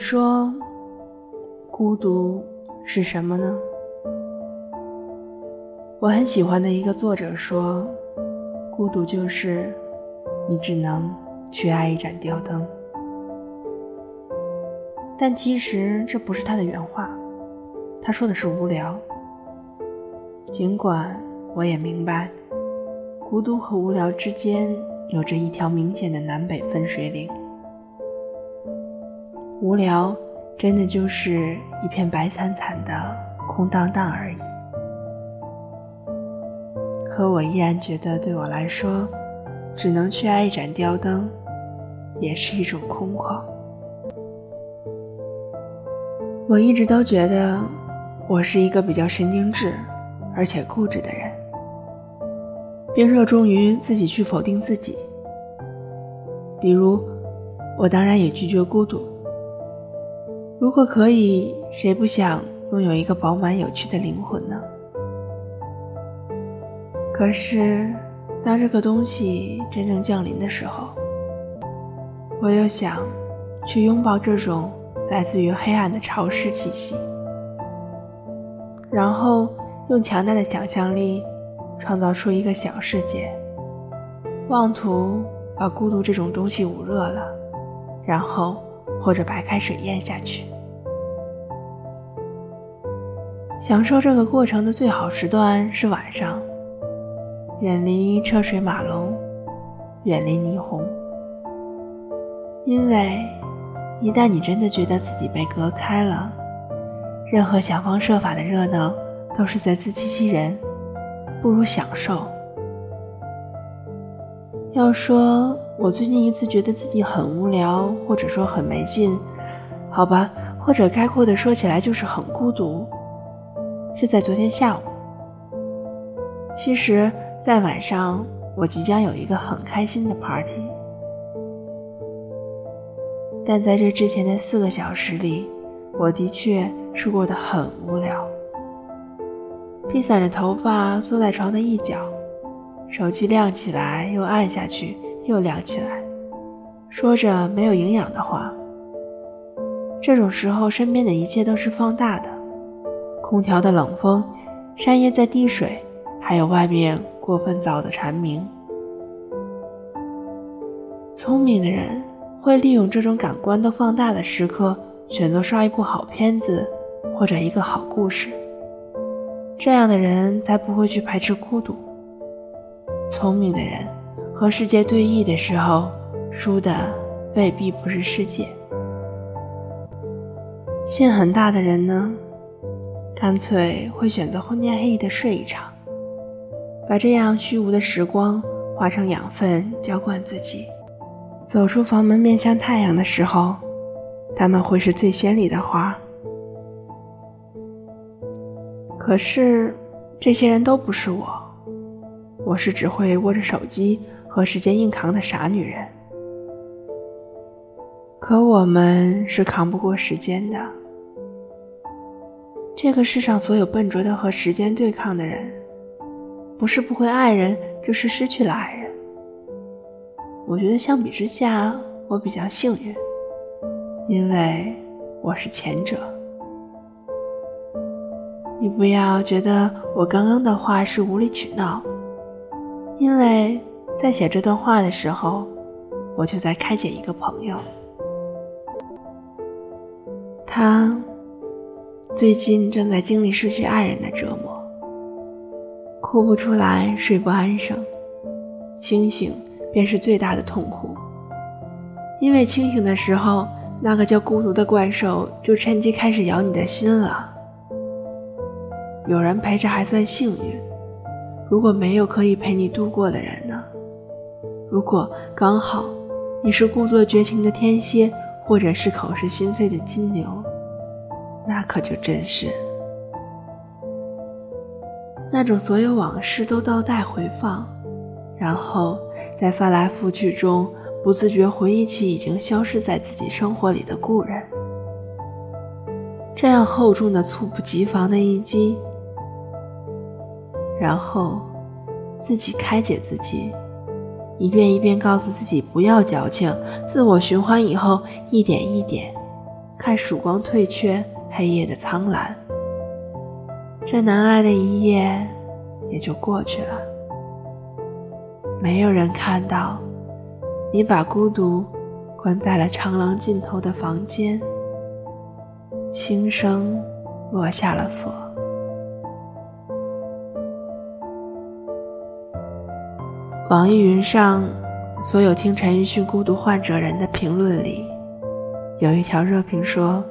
说，孤独是什么呢？我很喜欢的一个作者说，孤独就是你只能去爱一盏吊灯。但其实这不是他的原话，他说的是无聊。尽管我也明白，孤独和无聊之间有着一条明显的南北分水岭。无聊，真的就是一片白惨惨的空荡荡而已。可我依然觉得，对我来说，只能去爱一盏吊灯，也是一种空旷。我一直都觉得，我是一个比较神经质，而且固执的人，并热衷于自己去否定自己。比如，我当然也拒绝孤独。如果可以，谁不想拥有一个饱满有趣的灵魂呢？可是，当这个东西真正降临的时候，我又想去拥抱这种来自于黑暗的潮湿气息，然后用强大的想象力创造出一个小世界，妄图把孤独这种东西捂热了，然后。或者白开水咽下去，享受这个过程的最好时段是晚上，远离车水马龙，远离霓虹。因为一旦你真的觉得自己被隔开了，任何想方设法的热闹都是在自欺欺人，不如享受。要说。我最近一次觉得自己很无聊，或者说很没劲，好吧，或者概括的说起来就是很孤独，是在昨天下午。其实，在晚上我即将有一个很开心的 party，但在这之前的四个小时里，我的确是过得很无聊，披散着头发缩在床的一角，手机亮起来又暗下去。又亮起来，说着没有营养的话。这种时候，身边的一切都是放大的：空调的冷风，山叶在滴水，还有外面过分早的蝉鸣。聪明的人会利用这种感官都放大的时刻，选择刷一部好片子或者一个好故事。这样的人才不会去排斥孤独。聪明的人。和世界对弈的时候，输的未必不是世界。心很大的人呢，干脆会选择昏天黑地的睡一场，把这样虚无的时光化成养分浇灌自己。走出房门面向太阳的时候，他们会是最鲜丽的花。可是，这些人都不是我，我是只会握着手机。和时间硬扛的傻女人，可我们是扛不过时间的。这个世上所有笨拙的和时间对抗的人，不是不会爱人，就是失去了爱人。我觉得相比之下，我比较幸运，因为我是前者。你不要觉得我刚刚的话是无理取闹，因为。在写这段话的时候，我就在开解一个朋友。他最近正在经历失去爱人的折磨，哭不出来，睡不安生，清醒便是最大的痛苦。因为清醒的时候，那个叫孤独的怪兽就趁机开始咬你的心了。有人陪着还算幸运，如果没有可以陪你度过的人呢？如果刚好你是故作绝情的天蝎，或者是口是心非的金牛，那可就真是那种所有往事都倒带回放，然后在翻来覆去中不自觉回忆起已经消失在自己生活里的故人。这样厚重的、猝不及防的一击，然后自己开解自己。一遍一遍告诉自己不要矫情，自我循环以后，一点一点看曙光退却黑夜的苍蓝。这难挨的一夜也就过去了。没有人看到你把孤独关在了长廊尽头的房间，轻声落下了锁。网易云上所有听陈奕迅《孤独患者》人的评论里，有一条热评说：“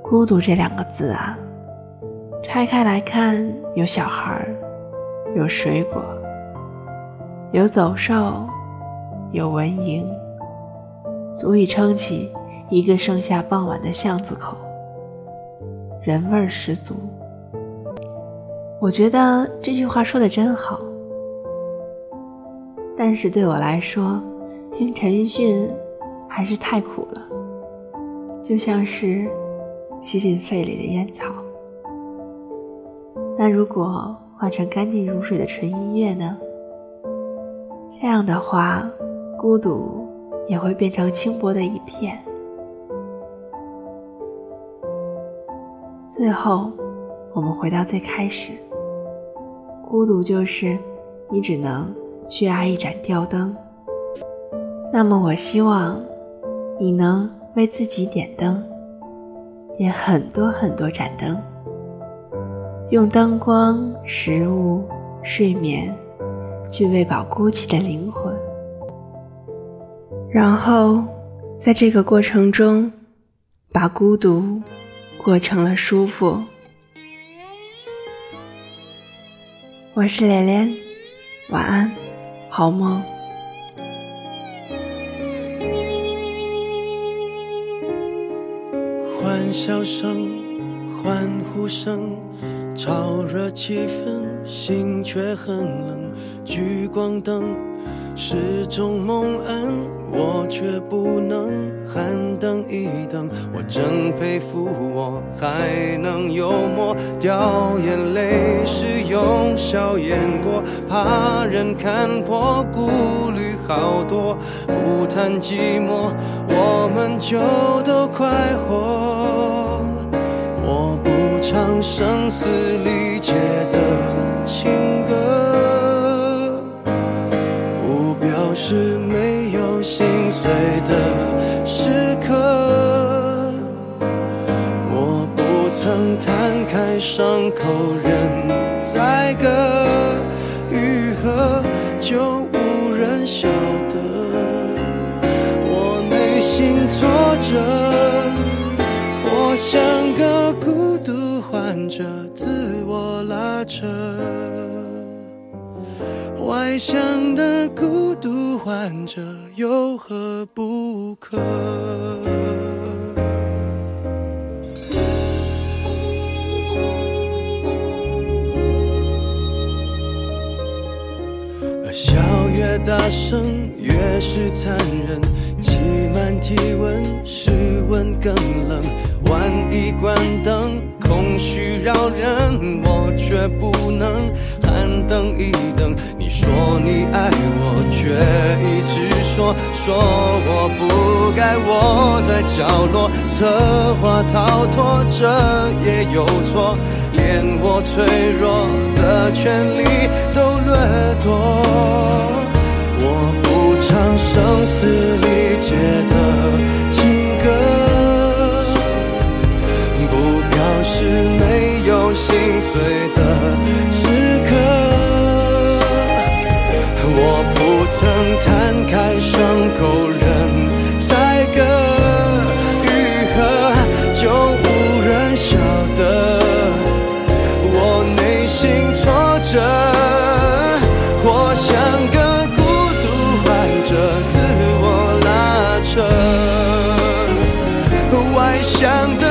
孤独这两个字啊，拆开来看，有小孩，有水果，有走兽，有蚊蝇，足以撑起一个盛夏傍晚的巷子口，人味儿十足。”我觉得这句话说的真好。但是对我来说，听陈奕迅还是太苦了，就像是吸进肺里的烟草。那如果换成干净如水的纯音乐呢？这样的话，孤独也会变成轻薄的一片。最后，我们回到最开始，孤独就是你只能。去爱一盏吊灯，那么我希望你能为自己点灯，点很多很多盏灯，用灯光、食物、睡眠去喂饱孤寂的灵魂，然后在这个过程中，把孤独过成了舒服。我是连连，晚安。好吗？欢笑声、欢呼声，炒热气氛，心却很冷。聚光灯是种蒙恩，我却不能喊等一等。我真佩服我还能幽默，掉眼泪时用笑掩过，怕人看破，顾虑好多。不谈寂寞，我们就都快活。我不唱声嘶力竭的情歌。是没有心碎的时刻，我不曾摊开伤口任宰割，愈合就无人晓得。我内心挫折，我像个孤独患者，自我拉扯。外向的孤独患者有何不可？笑越大声，越是残忍。挤满体温，室温更冷。万一关灯，空虚扰人，我却不能喊等一等。说你爱我，却一直说说我不该窝在角落，策划逃脱，这也有错，连我脆弱的权利都掠夺。我不唱声嘶力竭的情歌，不表示没有心碎的时想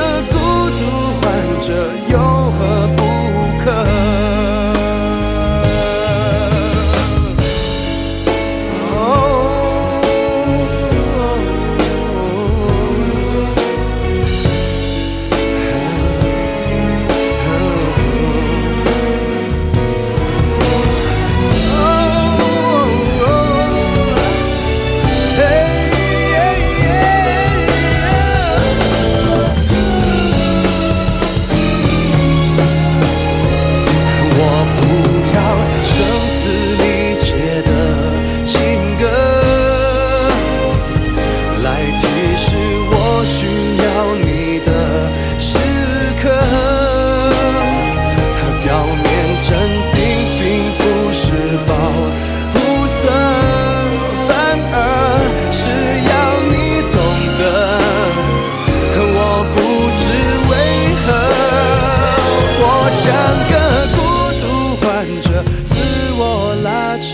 我像个孤独患者，自我拉扯。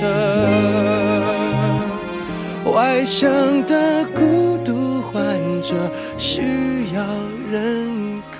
外向的孤独患者需要认可。